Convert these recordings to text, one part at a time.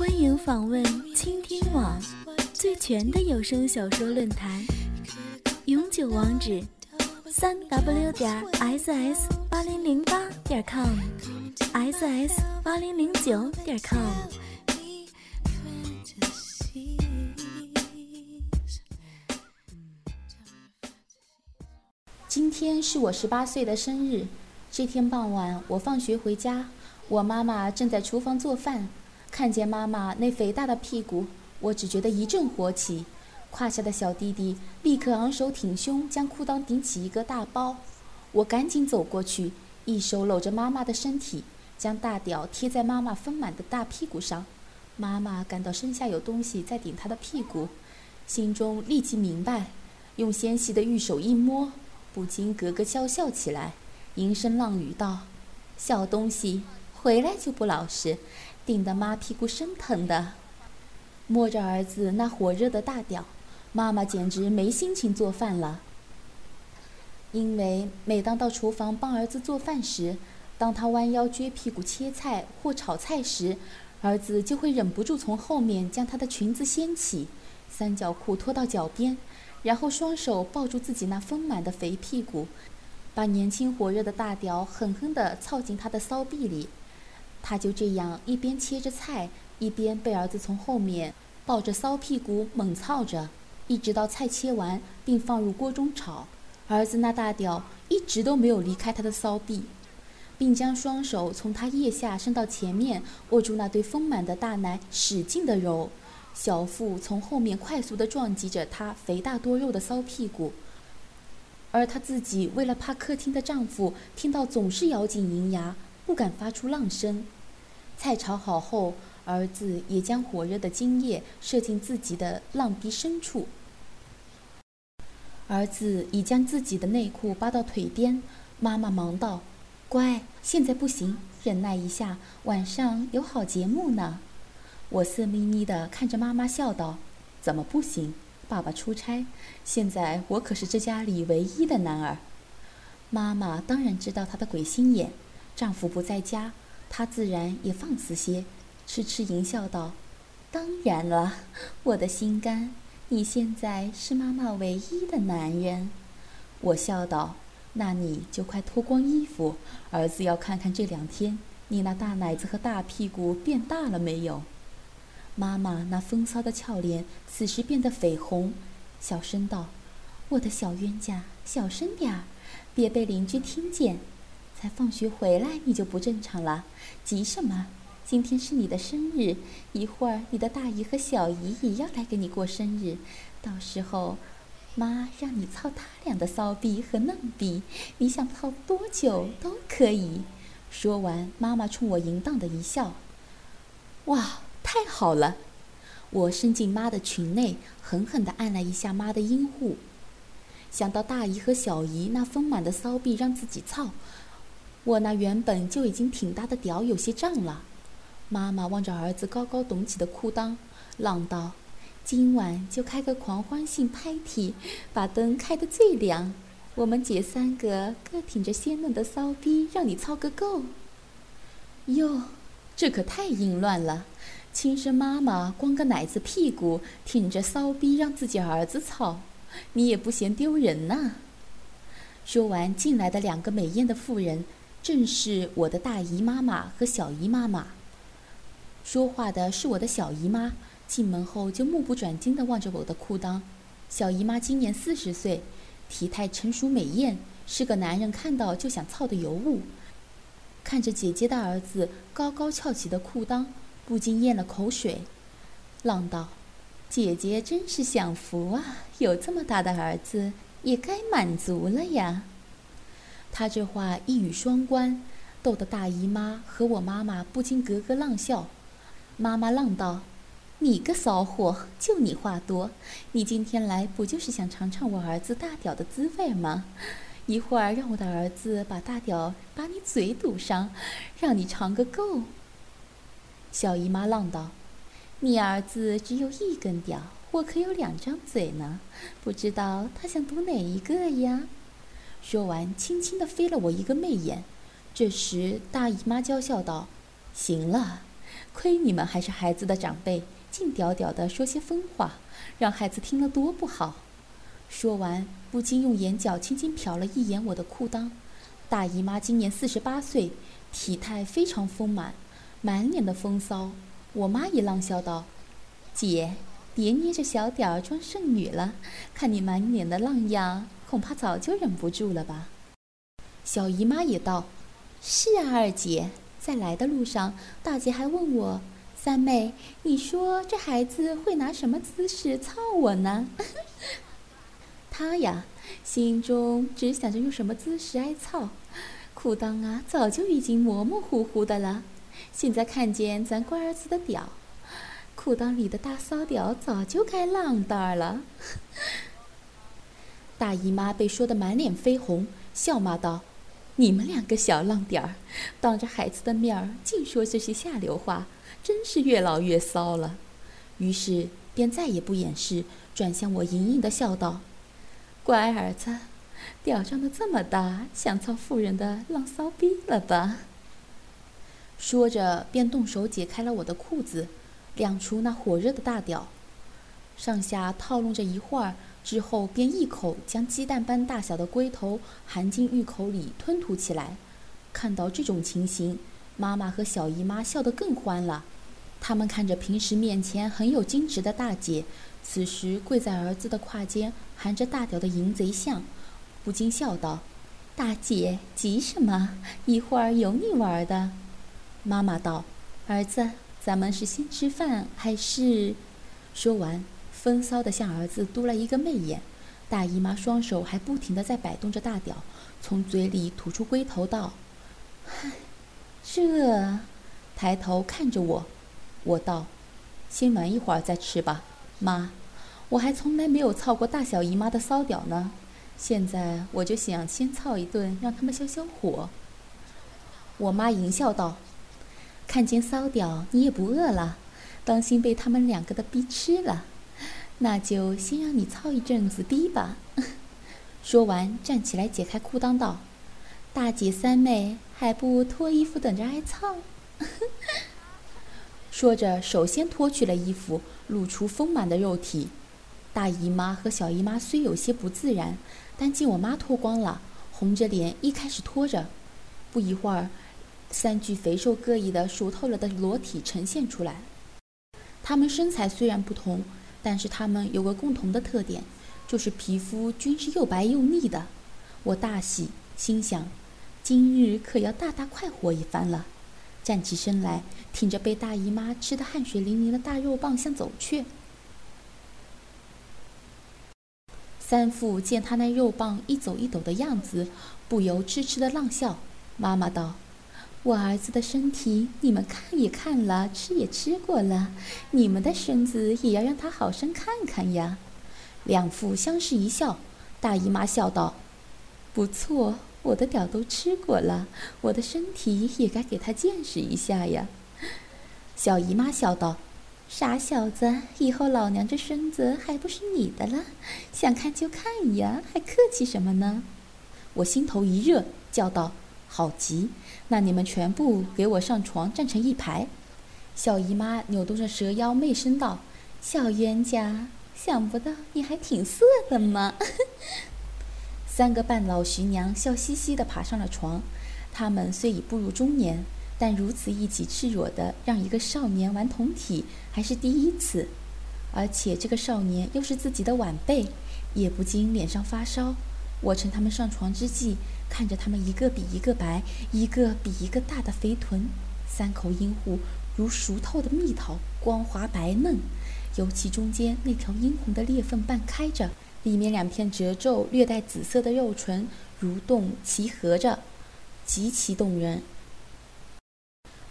欢迎访问倾听网最全的有声小说论坛，永久网址：三 w 点 ss 八零零八点 com，ss 八零零九点 com。今天是我十八岁的生日。这天傍晚，我放学回家，我妈妈正在厨房做饭。看见妈妈那肥大的屁股，我只觉得一阵火起。胯下的小弟弟立刻昂首挺胸，将裤裆顶起一个大包。我赶紧走过去，一手搂着妈妈的身体，将大屌贴在妈妈丰满的大屁股上。妈妈感到身下有东西在顶她的屁股，心中立即明白，用纤细的玉手一摸，不禁咯咯娇笑起来。吟声浪语道：“小东西，回来就不老实，顶得妈屁股生疼的。”摸着儿子那火热的大屌，妈妈简直没心情做饭了。因为每当到厨房帮儿子做饭时，当他弯腰撅屁股切菜或炒菜时，儿子就会忍不住从后面将她的裙子掀起，三角裤拖到脚边，然后双手抱住自己那丰满的肥屁股。把年轻火热的大屌狠狠地操进他的骚臂里，他就这样一边切着菜，一边被儿子从后面抱着骚屁股猛操着，一直到菜切完并放入锅中炒。儿子那大屌一直都没有离开他的骚臂，并将双手从他腋下伸到前面，握住那对丰满的大奶，使劲地揉，小腹从后面快速地撞击着他肥大多肉的骚屁股。而她自己为了怕客厅的丈夫听到，总是咬紧银牙，不敢发出浪声。菜炒好后，儿子也将火热的精液射进自己的浪逼深处。儿子已将自己的内裤扒到腿边，妈妈忙道：“乖，现在不行，忍耐一下，晚上有好节目呢。”我色眯眯地看着妈妈笑道：“怎么不行？”爸爸出差，现在我可是这家里唯一的男儿。妈妈当然知道他的鬼心眼，丈夫不在家，她自然也放肆些，痴痴淫笑道：“当然了，我的心肝，你现在是妈妈唯一的男人。”我笑道：“那你就快脱光衣服，儿子要看看这两天你那大奶子和大屁股变大了没有。”妈妈那风骚的俏脸此时变得绯红，小声道：“我的小冤家，小声点儿，别被邻居听见。才放学回来你就不正常了，急什么？今天是你的生日，一会儿你的大姨和小姨也要来给你过生日，到时候，妈让你操他俩的骚逼和嫩逼，你想操多久都可以。”说完，妈妈冲我淫荡的一笑：“哇！”太好了！我伸进妈的裙内，狠狠地按了一下妈的阴户。想到大姨和小姨那丰满的骚臂让自己操，我那原本就已经挺大的屌有些胀了。妈妈望着儿子高高隆起的裤裆，浪道：“今晚就开个狂欢性派对，把灯开得最亮，我们姐三个各挺着鲜嫩的骚逼，让你操个够。”哟，这可太淫乱了！亲生妈妈光个奶子屁股，挺着骚逼让自己儿子操，你也不嫌丢人呐？说完，进来的两个美艳的妇人，正是我的大姨妈妈和小姨妈妈。说话的是我的小姨妈，进门后就目不转睛地望着我的裤裆。小姨妈今年四十岁，体态成熟美艳，是个男人看到就想操的尤物。看着姐姐的儿子高高翘起的裤裆。不禁咽了口水，浪道：“姐姐真是享福啊，有这么大的儿子，也该满足了呀。”他这话一语双关，逗得大姨妈和我妈妈不禁咯咯浪笑。妈妈浪道：“你个骚货，就你话多！你今天来不就是想尝尝我儿子大屌的滋味吗？一会儿让我的儿子把大屌把你嘴堵上，让你尝个够。”小姨妈浪道：“你儿子只有一根屌，我可有两张嘴呢，不知道他想堵哪一个呀？”说完，轻轻地飞了我一个媚眼。这时，大姨妈娇笑道：“行了，亏你们还是孩子的长辈，净屌屌的说些疯话，让孩子听了多不好。说完，不禁用眼角轻轻瞟了一眼我的裤裆。大姨妈今年四十八岁，体态非常丰满，满脸的风骚。我妈也浪笑道：“姐，别捏着小屌儿装剩女了，看你满脸的浪样，恐怕早就忍不住了吧。”小姨妈也道：“是啊，二姐，在来的路上，大姐还问我，三妹，你说这孩子会拿什么姿势操我呢？” 她呀，心中只想着用什么姿势挨操，裤裆啊，早就已经模模糊糊的了。现在看见咱乖儿子的屌，裤裆里的大骚屌早就该浪蛋了。大姨妈被说得满脸绯红，笑骂道：“你们两个小浪点儿，当着孩子的面儿净说这些下流话，真是越老越骚了。”于是便再也不掩饰，转向我盈盈的笑道。乖儿子，屌长得这么大，想操妇人的浪骚逼了吧？说着，便动手解开了我的裤子，亮出那火热的大屌，上下套弄着一会儿之后，便一口将鸡蛋般大小的龟头含进玉口里吞吐起来。看到这种情形，妈妈和小姨妈笑得更欢了。他们看着平时面前很有矜持的大姐。此时跪在儿子的胯间，含着大屌的淫贼相，不禁笑道：“大姐急什么？一会儿有你玩的。”妈妈道：“儿子，咱们是先吃饭还是？”说完，风骚的向儿子嘟了一个媚眼。大姨妈双手还不停地在摆动着大屌，从嘴里吐出龟头道：“嗨，这……”抬头看着我，我道：“先玩一会儿再吃吧。”妈，我还从来没有操过大小姨妈的骚屌呢，现在我就想先操一顿，让他们消消火。我妈淫笑道：“看见骚屌你也不饿了，当心被他们两个的逼吃了，那就先让你操一阵子逼吧。”说完站起来解开裤裆道：“大姐三妹还不脱衣服等着挨操？” 说着，首先脱去了衣服，露出丰满的肉体。大姨妈和小姨妈虽有些不自然，但见我妈脱光了，红着脸一开始脱着。不一会儿，三具肥瘦各异的熟透了的裸体呈现出来。她们身材虽然不同，但是她们有个共同的特点，就是皮肤均是又白又腻的。我大喜，心想，今日可要大大快活一番了。站起身来，挺着被大姨妈吃得汗水淋漓的大肉棒向走去。三副见他那肉棒一走一抖的样子，不由痴痴的浪笑。妈妈道：“我儿子的身体，你们看也看了，吃也吃过了，你们的身子也要让他好生看看呀。”两父相视一笑，大姨妈笑道：“不错。”我的屌都吃过了，我的身体也该给他见识一下呀。小姨妈笑道：“傻小子，以后老娘这身子还不是你的了？想看就看呀，还客气什么呢？”我心头一热，叫道：“好极！那你们全部给我上床，站成一排。”小姨妈扭动着蛇腰，媚声道：“小冤家，想不到你还挺色的嘛！” 三个半老徐娘笑嘻嘻地爬上了床，他们虽已步入中年，但如此一起赤裸的让一个少年玩同体还是第一次，而且这个少年又是自己的晚辈，也不禁脸上发烧。我趁他们上床之际，看着他们一个比一个白，一个比一个大的肥臀，三口阴户如熟透的蜜桃，光滑白嫩，尤其中间那条殷红的裂缝半开着。里面两片褶皱、略带紫色的肉唇蠕动齐合着，极其动人。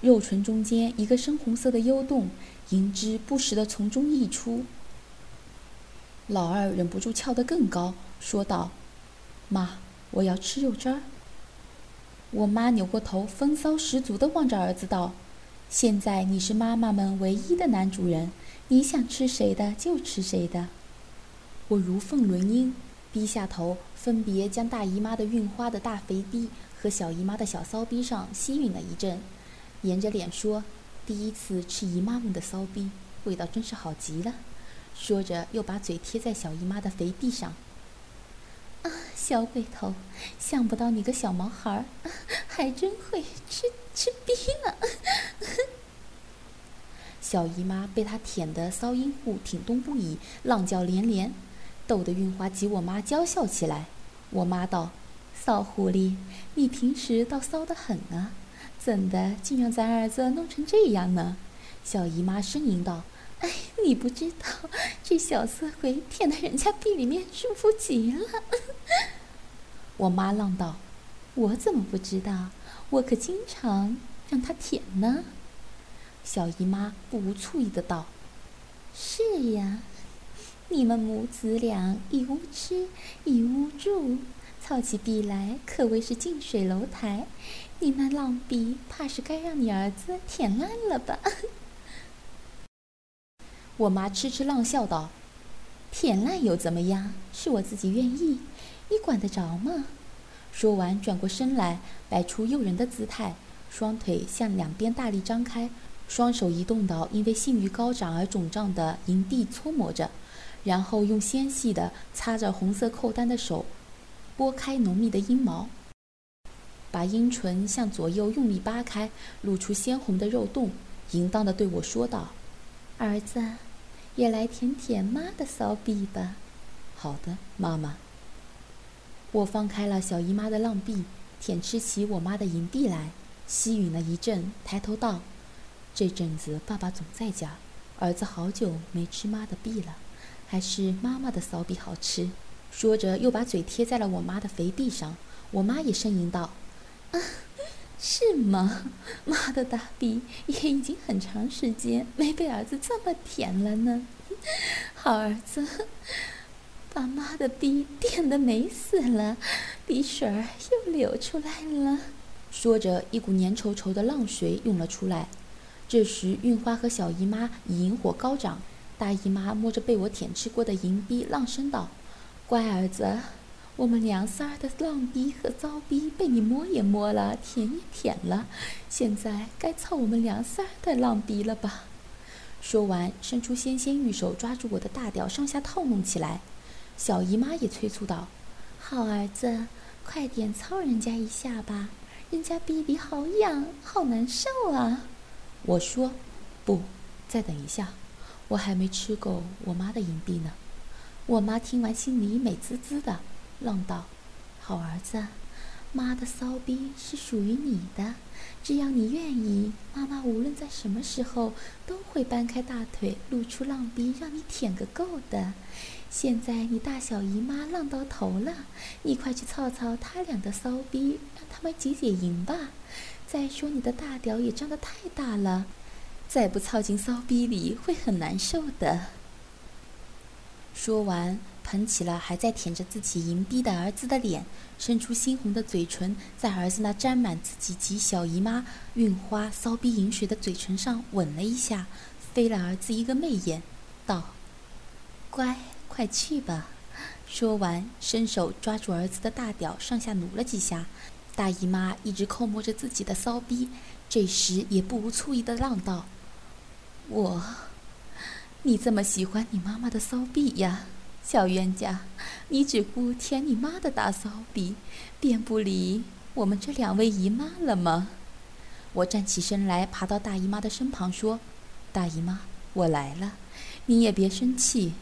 肉唇中间一个深红色的幽洞，银汁不时地从中溢出。老二忍不住翘得更高，说道：“妈，我要吃肉汁儿。”我妈扭过头，风骚十足地望着儿子道：“现在你是妈妈们唯一的男主人，你想吃谁的就吃谁的。”我如凤轮音，低下头，分别将大姨妈的晕花的大肥逼和小姨妈的小骚逼上吸吮了一阵，掩着脸说：“第一次吃姨妈们的骚逼，味道真是好极了。说着，又把嘴贴在小姨妈的肥臂上。啊，小鬼头，想不到你个小毛孩儿，还真会吃吃逼呢！小姨妈被他舔得骚阴户挺动不已，浪叫连连，逗得运花及我妈娇笑起来。我妈道：“骚狐狸，你平时倒骚得很啊，怎的竟让咱儿子弄成这样呢？”小姨妈呻吟道。哎，你不知道，这小色鬼舔的人家臂里面舒服极了。我妈浪道：“我怎么不知道？我可经常让他舔呢。”小姨妈不无醋意的道：“是呀，你们母子俩一屋吃一屋住，操起臂来可谓是近水楼台。你那浪臂，怕是该让你儿子舔烂了吧？”我妈痴痴浪笑道：“舔烂又怎么样？是我自己愿意，你管得着吗？”说完，转过身来，摆出诱人的姿态，双腿向两边大力张开，双手移动到因为性欲高涨而肿胀的银币搓磨着，然后用纤细的擦着红色扣单的手拨开浓密的阴毛，把阴唇向左右用力扒开，露出鲜红的肉洞，淫荡地对我说道：“儿子。”也来舔舔妈的骚逼吧。好的，妈妈。我放开了小姨妈的浪臂，舔吃起我妈的银币来，吸吮了一阵，抬头道：“这阵子爸爸总在家，儿子好久没吃妈的臂了，还是妈妈的骚逼好吃。”说着，又把嘴贴在了我妈的肥臂上。我妈也呻吟道：“啊。”是吗？妈的大逼也已经很长时间没被儿子这么舔了呢。好儿子，把妈的逼舔得美死了，鼻水儿又流出来了。说着，一股粘稠稠的浪水涌了出来。这时，运花和小姨妈已引火高涨。大姨妈摸着被我舔吃过的银逼，浪声道：“乖儿子。”我们娘仨儿的浪逼和骚逼被你摸也摸了，舔也舔了，现在该操我们娘仨儿的浪逼了吧？说完，伸出纤纤玉手抓住我的大屌，上下套弄起来。小姨妈也催促道：“好儿子，快点操人家一下吧，人家逼逼好痒，好难受啊！”我说：“不，再等一下，我还没吃够我妈的银币呢。”我妈听完，心里美滋滋的。浪道：“好儿子，妈的骚逼是属于你的，只要你愿意，妈妈无论在什么时候都会搬开大腿，露出浪逼，让你舔个够的。现在你大小姨妈浪到头了，你快去操操他俩的骚逼，让他们解解淫吧。再说你的大屌也张得太大了，再不操进骚逼里会很难受的。”说完。捧起了还在舔着自己银币的儿子的脸，伸出猩红的嘴唇，在儿子那沾满自己及小姨妈运花骚逼饮水的嘴唇上吻了一下，飞了儿子一个媚眼，道：“乖，快去吧。”说完，伸手抓住儿子的大屌，上下努了几下。大姨妈一直抠摸着自己的骚逼，这时也不无醋意的浪道：“我，你这么喜欢你妈妈的骚逼呀？”小冤家，你只顾舔你妈的大骚逼，便不理我们这两位姨妈了吗？我站起身来，爬到大姨妈的身旁，说：“大姨妈，我来了，你也别生气。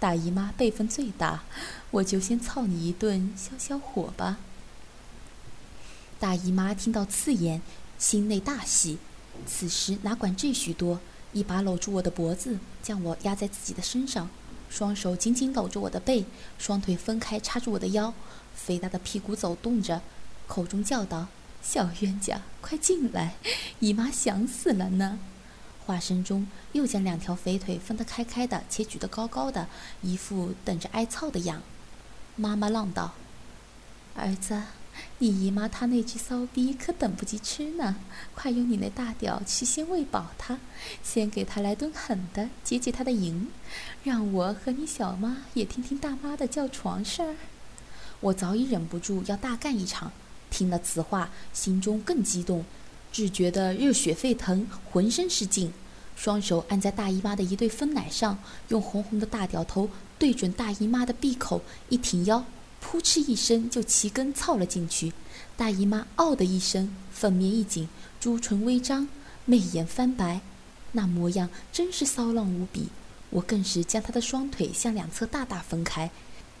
大姨妈辈分最大，我就先操你一顿消消火吧。”大姨妈听到刺眼，心内大喜，此时哪管这许多，一把搂住我的脖子，将我压在自己的身上。双手紧紧搂着我的背，双腿分开插住我的腰，肥大的屁股走动着，口中叫道：“小冤家，快进来，姨妈想死了呢。”话声中又将两条肥腿分得开开的，且举得高高的，一副等着挨操的样。妈妈浪道：“儿子。”你姨妈她那只骚逼可等不及吃呢，快用你那大屌去先喂饱她，先给她来顿狠的，解解她的淫，让我和你小妈也听听大妈的叫床事儿。我早已忍不住要大干一场，听了此话，心中更激动，只觉得热血沸腾，浑身是劲。双手按在大姨妈的一对分奶上，用红红的大屌头对准大姨妈的闭口，一挺腰，扑哧一声就齐根操了进去。大姨妈“嗷”的一声，粉面一紧，朱唇微张，媚眼翻白，那模样真是骚浪无比。我更是将她的双腿向两侧大大分开，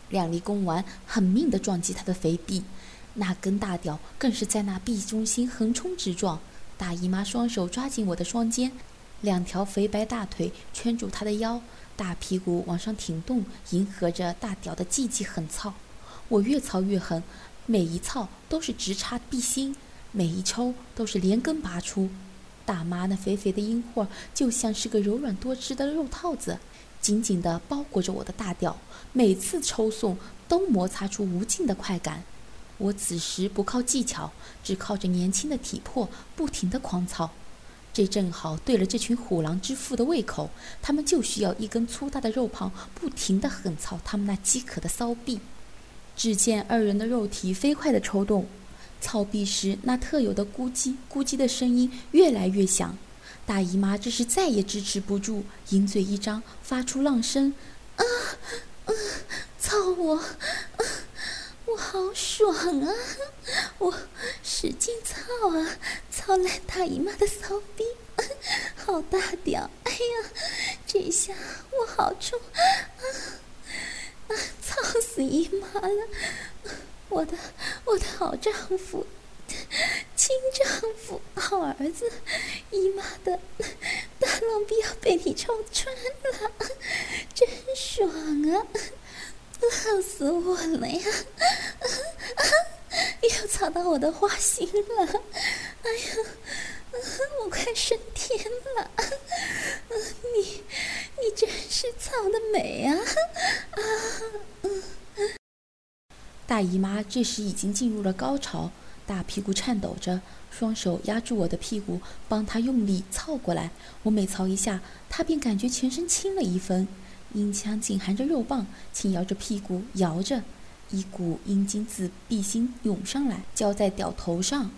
两粒睾丸狠命地撞击她的肥臂，那根大屌更是在那臂中心横冲直撞。大姨妈双手抓紧我的双肩。两条肥白大腿圈住她的腰，大屁股往上挺动，迎合着大屌的积极狠操。我越操越狠，每一操都是直插地心，每一抽都是连根拔出。大妈那肥肥的阴货就像是个柔软多汁的肉套子，紧紧地包裹着我的大屌，每次抽送都摩擦出无尽的快感。我此时不靠技巧，只靠着年轻的体魄，不停地狂操。这正好对了这群虎狼之父的胃口，他们就需要一根粗大的肉棒，不停地狠操他们那饥渴的骚臂。只见二人的肉体飞快地抽动，操逼时那特有的咕叽咕叽的声音越来越响。大姨妈这是再也支持不住，银嘴一张，发出浪声：“啊，啊，操我！”啊我好爽啊！我使劲操啊，操烂大姨妈的骚逼，好大屌！哎呀，这下我好重啊！啊，操死姨妈了！我的我的好丈夫，亲丈夫，好儿子，姨妈的大浪逼要被你抽穿了，真爽啊！操死我了呀！又操到我的花心了！哎呀，我快升天了！你，你真是操的美啊！大姨妈这时已经进入了高潮，大屁股颤抖着，双手压住我的屁股，帮她用力操过来。我每操一下，她便感觉全身轻了一分。阴腔紧含着肉棒，轻摇着屁股，摇着，一股阴茎自闭心涌上来，浇在屌头上。